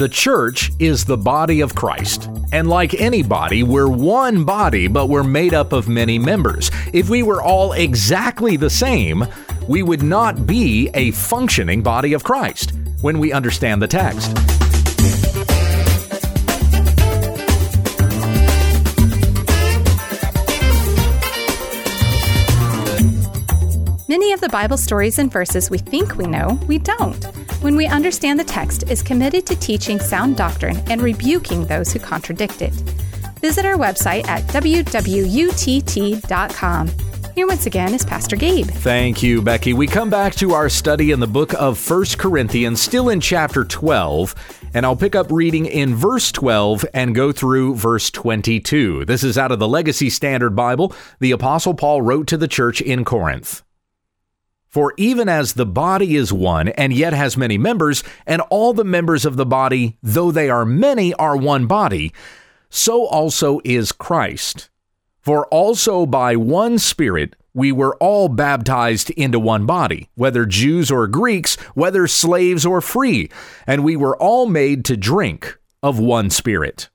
The church is the body of Christ. And like any body, we're one body, but we're made up of many members. If we were all exactly the same, we would not be a functioning body of Christ when we understand the text. Many of the Bible stories and verses we think we know, we don't when we understand the text, is committed to teaching sound doctrine and rebuking those who contradict it. Visit our website at wwutt.com. Here once again is Pastor Gabe. Thank you, Becky. We come back to our study in the book of First Corinthians, still in chapter 12, and I'll pick up reading in verse 12 and go through verse 22. This is out of the Legacy Standard Bible. The Apostle Paul wrote to the church in Corinth. For even as the body is one and yet has many members, and all the members of the body, though they are many, are one body, so also is Christ. For also by one Spirit we were all baptized into one body, whether Jews or Greeks, whether slaves or free, and we were all made to drink of one Spirit.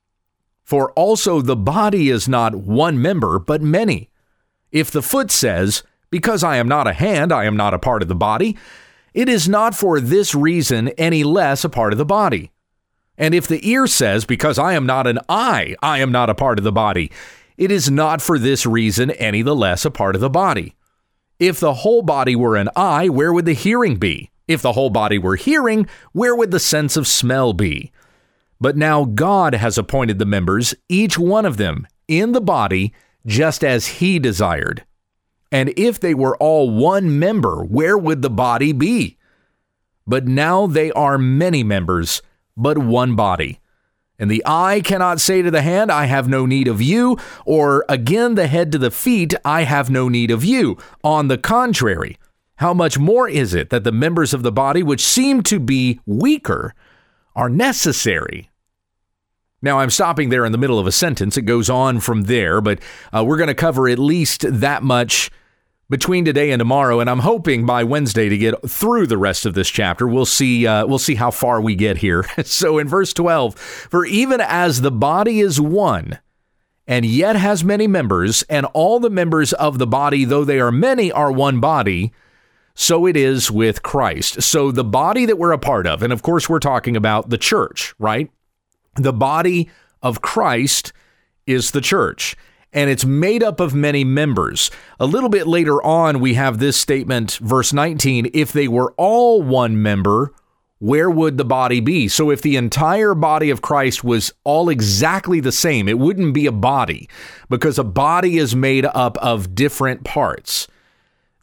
For also the body is not one member, but many. If the foot says, because I am not a hand, I am not a part of the body. It is not for this reason any less a part of the body. And if the ear says, Because I am not an eye, I am not a part of the body, it is not for this reason any the less a part of the body. If the whole body were an eye, where would the hearing be? If the whole body were hearing, where would the sense of smell be? But now God has appointed the members, each one of them, in the body, just as He desired. And if they were all one member, where would the body be? But now they are many members, but one body. And the eye cannot say to the hand, I have no need of you, or again the head to the feet, I have no need of you. On the contrary, how much more is it that the members of the body which seem to be weaker are necessary? Now, I'm stopping there in the middle of a sentence. It goes on from there, but uh, we're going to cover at least that much between today and tomorrow, and I'm hoping by Wednesday to get through the rest of this chapter. We'll see. Uh, we'll see how far we get here. so, in verse 12, for even as the body is one, and yet has many members, and all the members of the body, though they are many, are one body. So it is with Christ. So the body that we're a part of, and of course we're talking about the church, right? The body of Christ is the church and it's made up of many members. A little bit later on, we have this statement, verse 19 if they were all one member, where would the body be? So, if the entire body of Christ was all exactly the same, it wouldn't be a body because a body is made up of different parts.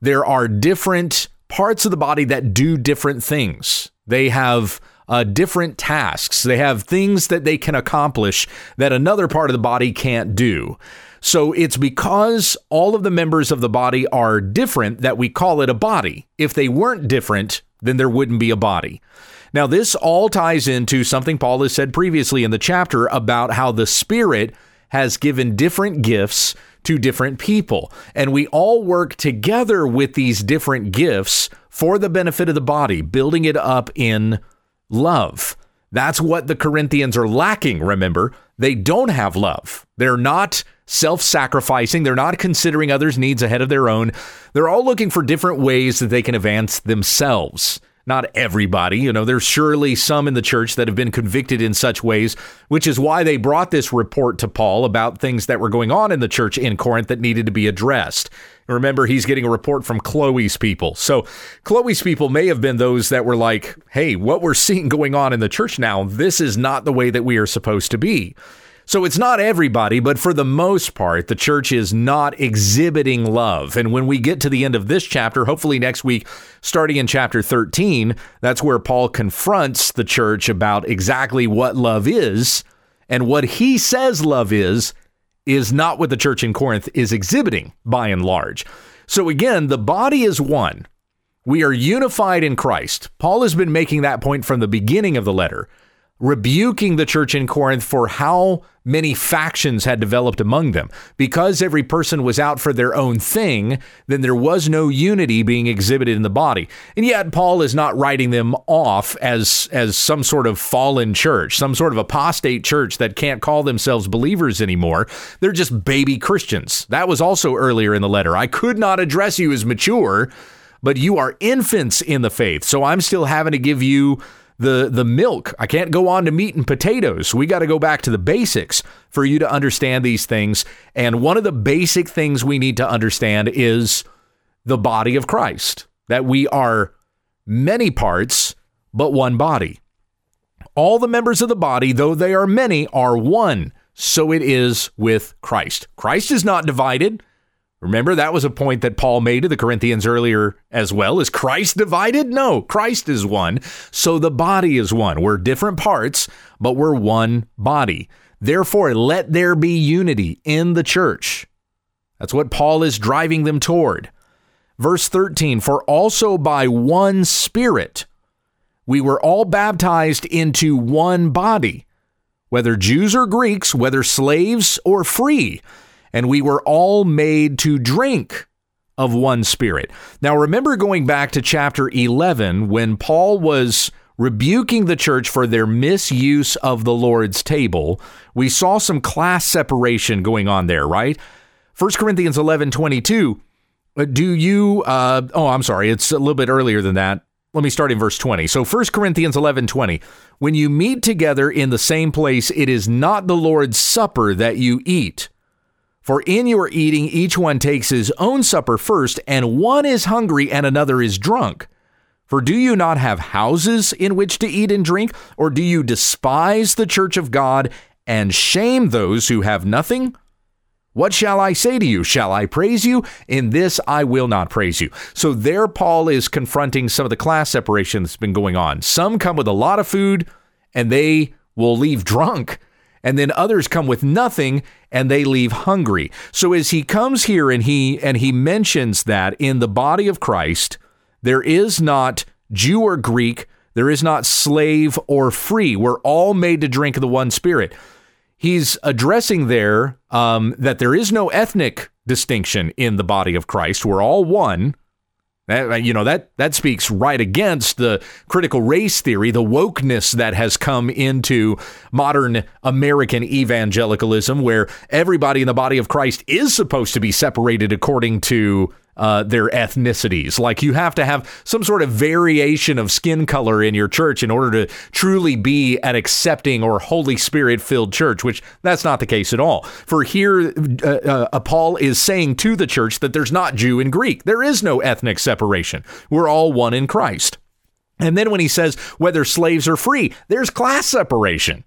There are different parts of the body that do different things. They have uh, different tasks, they have things that they can accomplish that another part of the body can't do. So it's because all of the members of the body are different that we call it a body. If they weren't different, then there wouldn't be a body. Now, this all ties into something Paul has said previously in the chapter about how the Spirit has given different gifts to different people. And we all work together with these different gifts for the benefit of the body, building it up in love. That's what the Corinthians are lacking, remember. They don't have love. They're not self sacrificing. They're not considering others' needs ahead of their own. They're all looking for different ways that they can advance themselves. Not everybody, you know, there's surely some in the church that have been convicted in such ways, which is why they brought this report to Paul about things that were going on in the church in Corinth that needed to be addressed. Remember, he's getting a report from Chloe's people. So, Chloe's people may have been those that were like, hey, what we're seeing going on in the church now, this is not the way that we are supposed to be. So it's not everybody, but for the most part, the church is not exhibiting love. And when we get to the end of this chapter, hopefully next week, starting in chapter 13, that's where Paul confronts the church about exactly what love is. And what he says love is, is not what the church in Corinth is exhibiting by and large. So again, the body is one. We are unified in Christ. Paul has been making that point from the beginning of the letter rebuking the church in Corinth for how many factions had developed among them. Because every person was out for their own thing, then there was no unity being exhibited in the body. And yet Paul is not writing them off as as some sort of fallen church, some sort of apostate church that can't call themselves believers anymore. They're just baby Christians. That was also earlier in the letter. I could not address you as mature, but you are infants in the faith. So I'm still having to give you the the milk. I can't go on to meat and potatoes. We got to go back to the basics for you to understand these things. And one of the basic things we need to understand is the body of Christ. That we are many parts but one body. All the members of the body, though they are many, are one. So it is with Christ. Christ is not divided. Remember, that was a point that Paul made to the Corinthians earlier as well. Is Christ divided? No, Christ is one. So the body is one. We're different parts, but we're one body. Therefore, let there be unity in the church. That's what Paul is driving them toward. Verse 13 For also by one Spirit we were all baptized into one body, whether Jews or Greeks, whether slaves or free and we were all made to drink of one spirit. Now, remember going back to chapter 11 when Paul was rebuking the church for their misuse of the Lord's table. We saw some class separation going on there, right? 1 Corinthians 11 22. Uh, do you, uh, oh, I'm sorry, it's a little bit earlier than that. Let me start in verse 20. So 1 Corinthians 11 20. When you meet together in the same place, it is not the Lord's supper that you eat. For in your eating, each one takes his own supper first, and one is hungry and another is drunk. For do you not have houses in which to eat and drink? Or do you despise the church of God and shame those who have nothing? What shall I say to you? Shall I praise you? In this I will not praise you. So there, Paul is confronting some of the class separation that's been going on. Some come with a lot of food and they will leave drunk and then others come with nothing and they leave hungry. So as he comes here and he and he mentions that in the body of Christ there is not Jew or Greek, there is not slave or free. We're all made to drink of the one spirit. He's addressing there um, that there is no ethnic distinction in the body of Christ. We're all one. That, uh, you know that that speaks right against the critical race theory, the wokeness that has come into modern American evangelicalism, where everybody in the body of Christ is supposed to be separated according to uh, their ethnicities. Like you have to have some sort of variation of skin color in your church in order to truly be an accepting or Holy Spirit filled church, which that's not the case at all. For here, uh, uh, Paul is saying to the church that there's not Jew and Greek, there is no ethnic separation. We're all one in Christ. And then when he says whether slaves are free, there's class separation.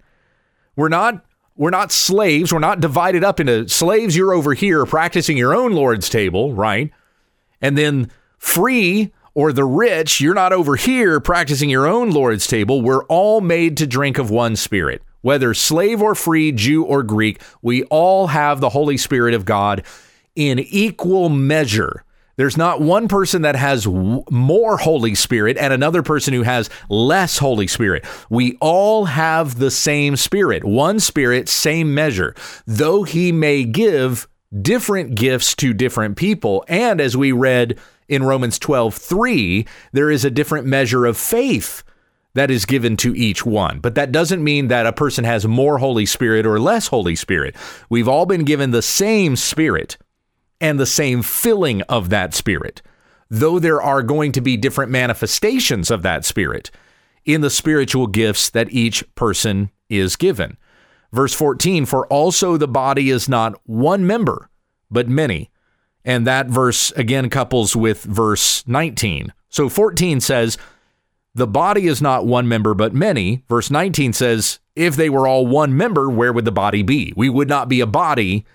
We're not we're not slaves. We're not divided up into slaves. You're over here practicing your own Lord's table, right? And then free or the rich, you're not over here practicing your own Lord's table. We're all made to drink of one spirit. Whether slave or free, Jew or Greek, we all have the Holy Spirit of God in equal measure. There's not one person that has more Holy Spirit and another person who has less Holy Spirit. We all have the same Spirit, one Spirit, same measure. Though he may give different gifts to different people. And as we read in Romans 12, 3, there is a different measure of faith that is given to each one. But that doesn't mean that a person has more Holy Spirit or less Holy Spirit. We've all been given the same Spirit and the same filling of that Spirit, though there are going to be different manifestations of that Spirit in the spiritual gifts that each person is given. Verse 14, for also the body is not one member, but many. And that verse again couples with verse 19. So 14 says, the body is not one member, but many. Verse 19 says, if they were all one member, where would the body be? We would not be a body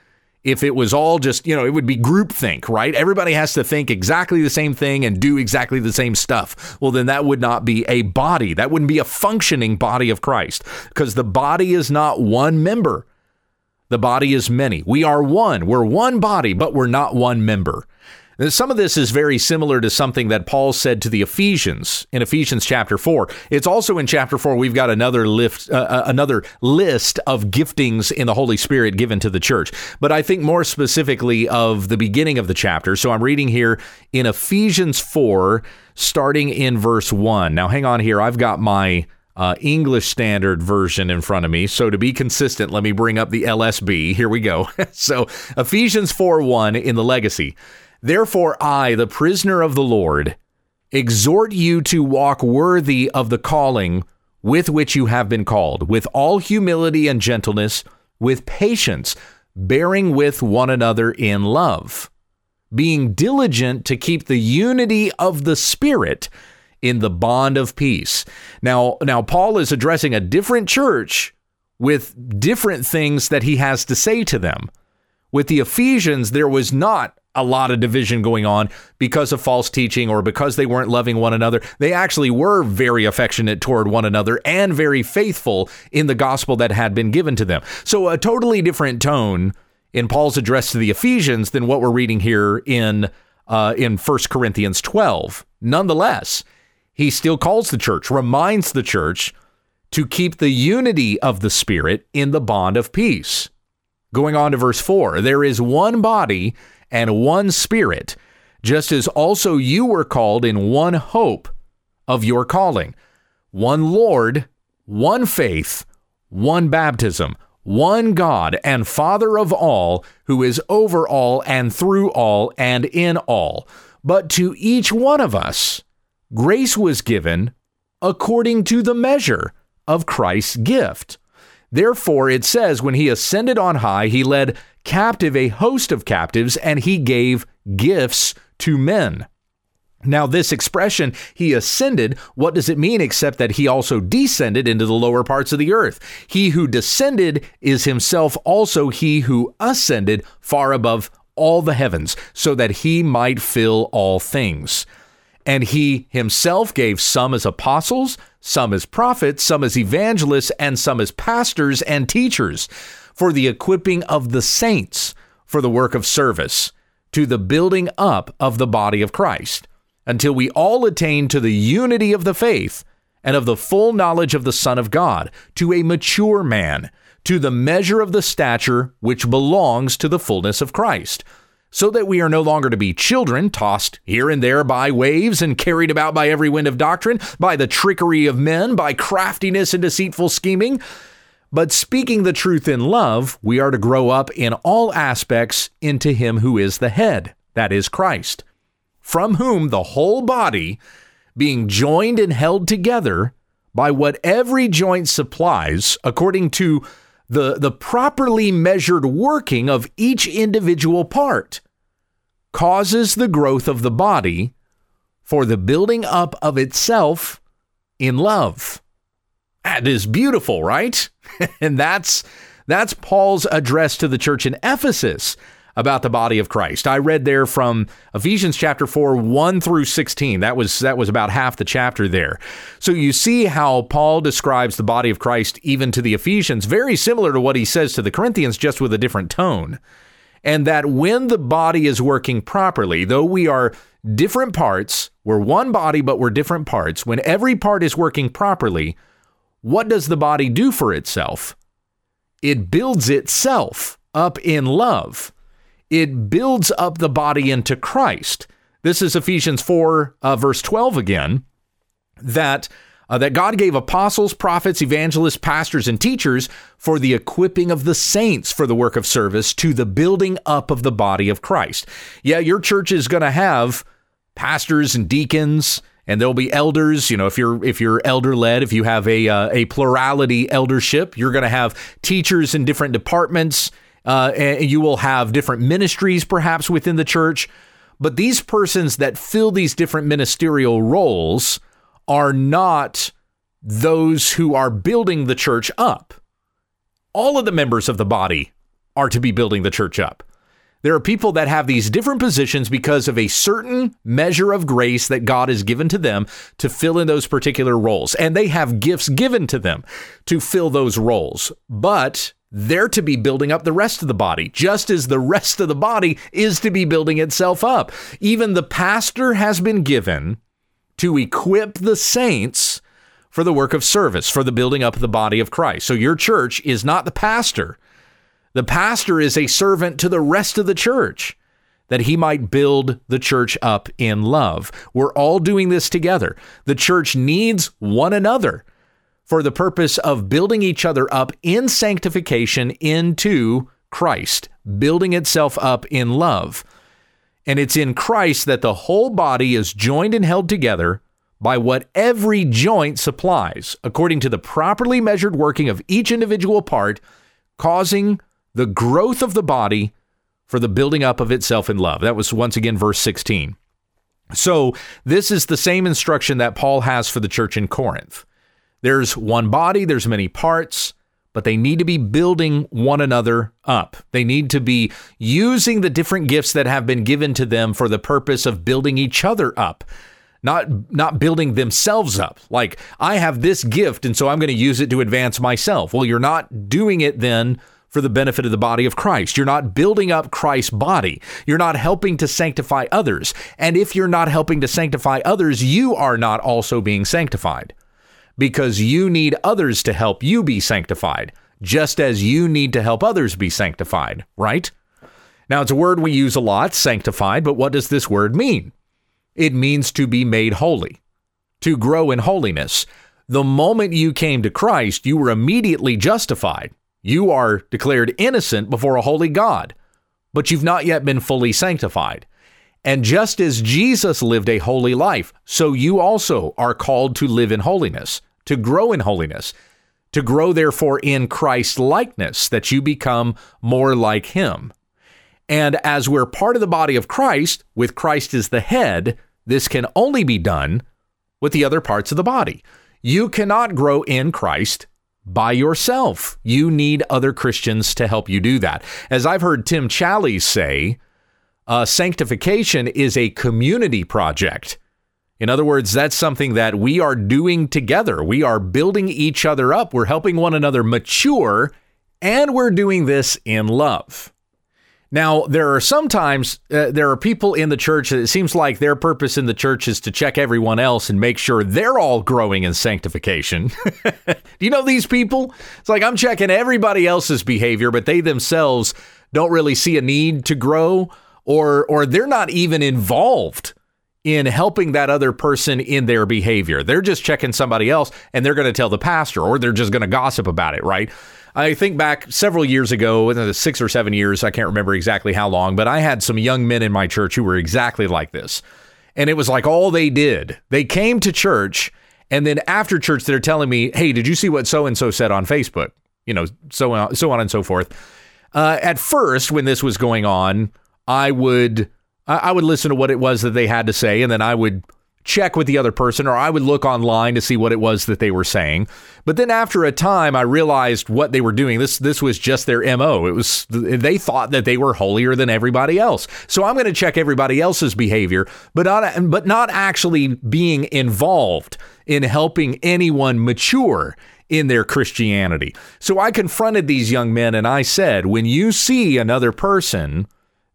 if it was all just, you know, it would be groupthink, right? Everybody has to think exactly the same thing and do exactly the same stuff. Well, then that would not be a body. That wouldn't be a functioning body of Christ because the body is not one member. The body is many. We are one. We're one body, but we're not one member. Some of this is very similar to something that Paul said to the Ephesians in Ephesians chapter 4. It's also in chapter 4 we've got another lift uh, uh, another list of giftings in the Holy Spirit given to the church. But I think more specifically of the beginning of the chapter. So I'm reading here in Ephesians 4 starting in verse 1. Now hang on here. I've got my uh, English Standard Version in front of me. So to be consistent, let me bring up the LSB. Here we go. so Ephesians 4 1 in the Legacy. Therefore, I, the prisoner of the Lord, exhort you to walk worthy of the calling with which you have been called, with all humility and gentleness, with patience, bearing with one another in love, being diligent to keep the unity of the Spirit in the bond of peace. Now, now Paul is addressing a different church with different things that he has to say to them. With the Ephesians, there was not a lot of division going on because of false teaching or because they weren't loving one another. They actually were very affectionate toward one another and very faithful in the gospel that had been given to them. So, a totally different tone in Paul's address to the Ephesians than what we're reading here in uh, in 1 Corinthians 12. Nonetheless, he still calls the church, reminds the church to keep the unity of the Spirit in the bond of peace. Going on to verse 4 there is one body and one Spirit, just as also you were called in one hope of your calling, one Lord, one faith, one baptism, one God and Father of all, who is over all and through all and in all. But to each one of us, grace was given according to the measure of Christ's gift. Therefore, it says, when he ascended on high, he led captive a host of captives, and he gave gifts to men. Now, this expression, he ascended, what does it mean except that he also descended into the lower parts of the earth? He who descended is himself also he who ascended far above all the heavens, so that he might fill all things. And he himself gave some as apostles, some as prophets, some as evangelists, and some as pastors and teachers for the equipping of the saints for the work of service, to the building up of the body of Christ, until we all attain to the unity of the faith and of the full knowledge of the Son of God, to a mature man, to the measure of the stature which belongs to the fullness of Christ so that we are no longer to be children, tossed here and there by waves and carried about by every wind of doctrine, by the trickery of men, by craftiness and deceitful scheming. But speaking the truth in love, we are to grow up in all aspects into Him who is the head, that is Christ, from whom the whole body, being joined and held together by what every joint supplies, according to the, the properly measured working of each individual part causes the growth of the body for the building up of itself in love. That is beautiful, right? and that's that's Paul's address to the church in Ephesus about the body of Christ. I read there from Ephesians chapter 4 1 through 16. That was that was about half the chapter there. So you see how Paul describes the body of Christ even to the Ephesians very similar to what he says to the Corinthians just with a different tone. And that when the body is working properly, though we are different parts, we're one body but we're different parts, when every part is working properly, what does the body do for itself? It builds itself up in love it builds up the body into Christ. This is Ephesians 4, uh, verse 12 again, that, uh, that God gave apostles, prophets, evangelists, pastors, and teachers for the equipping of the saints for the work of service to the building up of the body of Christ. Yeah, your church is going to have pastors and deacons and there'll be elders. You know, if you're if you're elder led, if you have a uh, a plurality eldership, you're going to have teachers in different departments uh, and you will have different ministries perhaps within the church. But these persons that fill these different ministerial roles are not those who are building the church up. All of the members of the body are to be building the church up. There are people that have these different positions because of a certain measure of grace that God has given to them to fill in those particular roles. And they have gifts given to them to fill those roles. But they're to be building up the rest of the body, just as the rest of the body is to be building itself up. Even the pastor has been given to equip the saints for the work of service, for the building up of the body of Christ. So your church is not the pastor. The pastor is a servant to the rest of the church that he might build the church up in love. We're all doing this together. The church needs one another for the purpose of building each other up in sanctification into Christ, building itself up in love. And it's in Christ that the whole body is joined and held together by what every joint supplies, according to the properly measured working of each individual part, causing the growth of the body for the building up of itself in love. That was once again verse 16. So, this is the same instruction that Paul has for the church in Corinth. There's one body, there's many parts, but they need to be building one another up. They need to be using the different gifts that have been given to them for the purpose of building each other up. Not not building themselves up. Like I have this gift and so I'm going to use it to advance myself. Well, you're not doing it then for the benefit of the body of Christ. You're not building up Christ's body. You're not helping to sanctify others. And if you're not helping to sanctify others, you are not also being sanctified because you need others to help you be sanctified, just as you need to help others be sanctified, right? Now, it's a word we use a lot, sanctified, but what does this word mean? It means to be made holy, to grow in holiness. The moment you came to Christ, you were immediately justified. You are declared innocent before a holy God, but you've not yet been fully sanctified. And just as Jesus lived a holy life, so you also are called to live in holiness to grow in holiness, to grow, therefore, in Christ's likeness, that you become more like Him. And as we're part of the body of Christ, with Christ as the head, this can only be done with the other parts of the body. You cannot grow in Christ by yourself. You need other Christians to help you do that. As I've heard Tim Challies say, uh, sanctification is a community project. In other words, that's something that we are doing together. We are building each other up. We're helping one another mature, and we're doing this in love. Now, there are sometimes uh, there are people in the church that it seems like their purpose in the church is to check everyone else and make sure they're all growing in sanctification. Do you know these people? It's like I'm checking everybody else's behavior, but they themselves don't really see a need to grow or or they're not even involved in helping that other person in their behavior. They're just checking somebody else and they're going to tell the pastor or they're just going to gossip about it, right? I think back several years ago, six or seven years, I can't remember exactly how long, but I had some young men in my church who were exactly like this. And it was like all they did. They came to church and then after church they're telling me, "Hey, did you see what so and so said on Facebook?" You know, so on, so on and so forth. Uh, at first, when this was going on, I would I would listen to what it was that they had to say, and then I would check with the other person or I would look online to see what it was that they were saying. But then after a time I realized what they were doing. This this was just their MO. It was they thought that they were holier than everybody else. So I'm going to check everybody else's behavior, but not but not actually being involved in helping anyone mature in their Christianity. So I confronted these young men and I said, when you see another person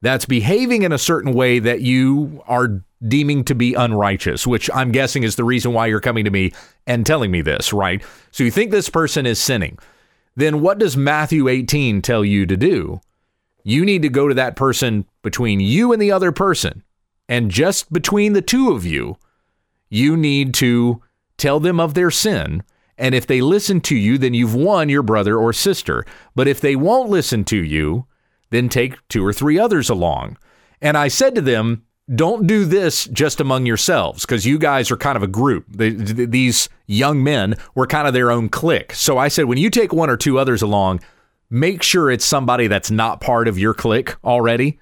that's behaving in a certain way that you are deeming to be unrighteous, which I'm guessing is the reason why you're coming to me and telling me this, right? So you think this person is sinning. Then what does Matthew 18 tell you to do? You need to go to that person between you and the other person. And just between the two of you, you need to tell them of their sin. And if they listen to you, then you've won your brother or sister. But if they won't listen to you, then take two or three others along. And I said to them, don't do this just among yourselves because you guys are kind of a group. these young men were kind of their own clique. So I said, when you take one or two others along, make sure it's somebody that's not part of your clique already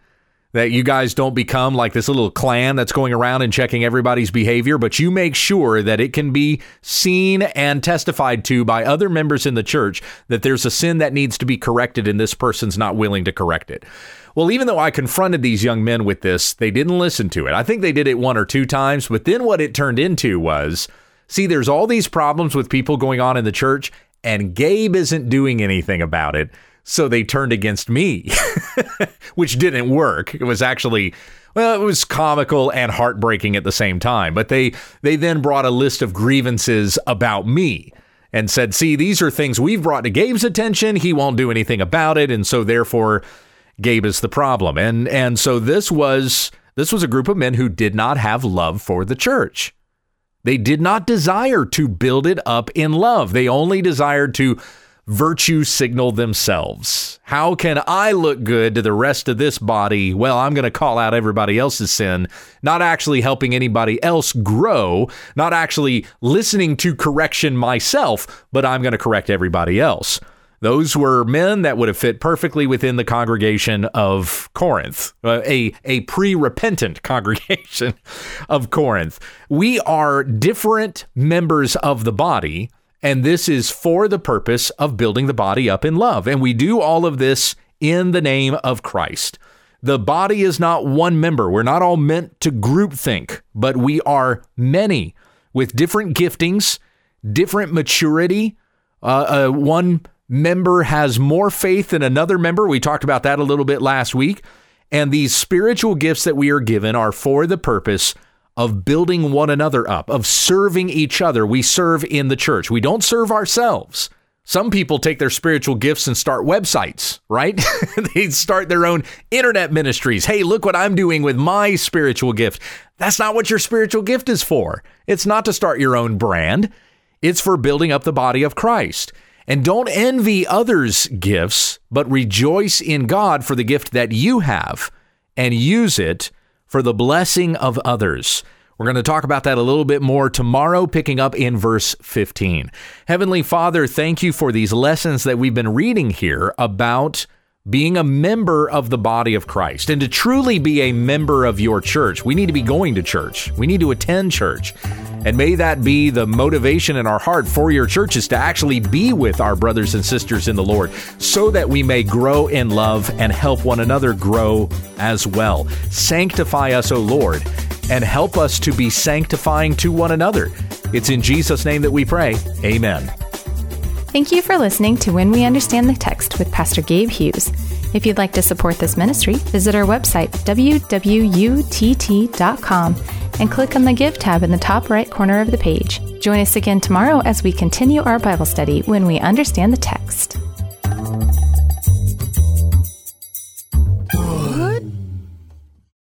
that you guys don't become like this little clan that's going around and checking everybody's behavior, but you make sure that it can be seen and testified to by other members in the church that there's a sin that needs to be corrected and this person's not willing to correct it. Well, even though I confronted these young men with this, they didn't listen to it. I think they did it one or two times, but then what it turned into was see, there's all these problems with people going on in the church, and Gabe isn't doing anything about it. So they turned against me, which didn't work. It was actually well, it was comical and heartbreaking at the same time. But they they then brought a list of grievances about me and said, "See, these are things we've brought to Gabe's attention. He won't do anything about it, and so therefore Gabe is the problem." And and so this was this was a group of men who did not have love for the church. They did not desire to build it up in love. They only desired to virtue signal themselves. How can I look good to the rest of this body? Well, I'm going to call out everybody else's sin, not actually helping anybody else grow, not actually listening to correction myself, but I'm going to correct everybody else. Those were men that would have fit perfectly within the congregation of Corinth, uh, a, a pre repentant congregation of Corinth. We are different members of the body and this is for the purpose of building the body up in love. And we do all of this in the name of Christ. The body is not one member. We're not all meant to group think, but we are many with different giftings, different maturity. Uh, uh, one member has more faith than another member. We talked about that a little bit last week. And these spiritual gifts that we are given are for the purpose of building one another up, of serving each other. We serve in the church. We don't serve ourselves. Some people take their spiritual gifts and start websites, right? they start their own internet ministries. Hey, look what I'm doing with my spiritual gift. That's not what your spiritual gift is for. It's not to start your own brand, it's for building up the body of Christ. And don't envy others' gifts, but rejoice in God for the gift that you have and use it for the blessing of others. We're going to talk about that a little bit more tomorrow, picking up in verse 15. Heavenly Father, thank you for these lessons that we've been reading here about being a member of the body of Christ. And to truly be a member of your church, we need to be going to church. We need to attend church. And may that be the motivation in our heart for your churches to actually be with our brothers and sisters in the Lord so that we may grow in love and help one another grow as well. Sanctify us, O Lord, and help us to be sanctifying to one another. It's in Jesus' name that we pray. Amen. Thank you for listening to When We Understand the Text with Pastor Gabe Hughes. If you'd like to support this ministry, visit our website, wwutt.com and click on the Give tab in the top right corner of the page. Join us again tomorrow as we continue our Bible study when we understand the text.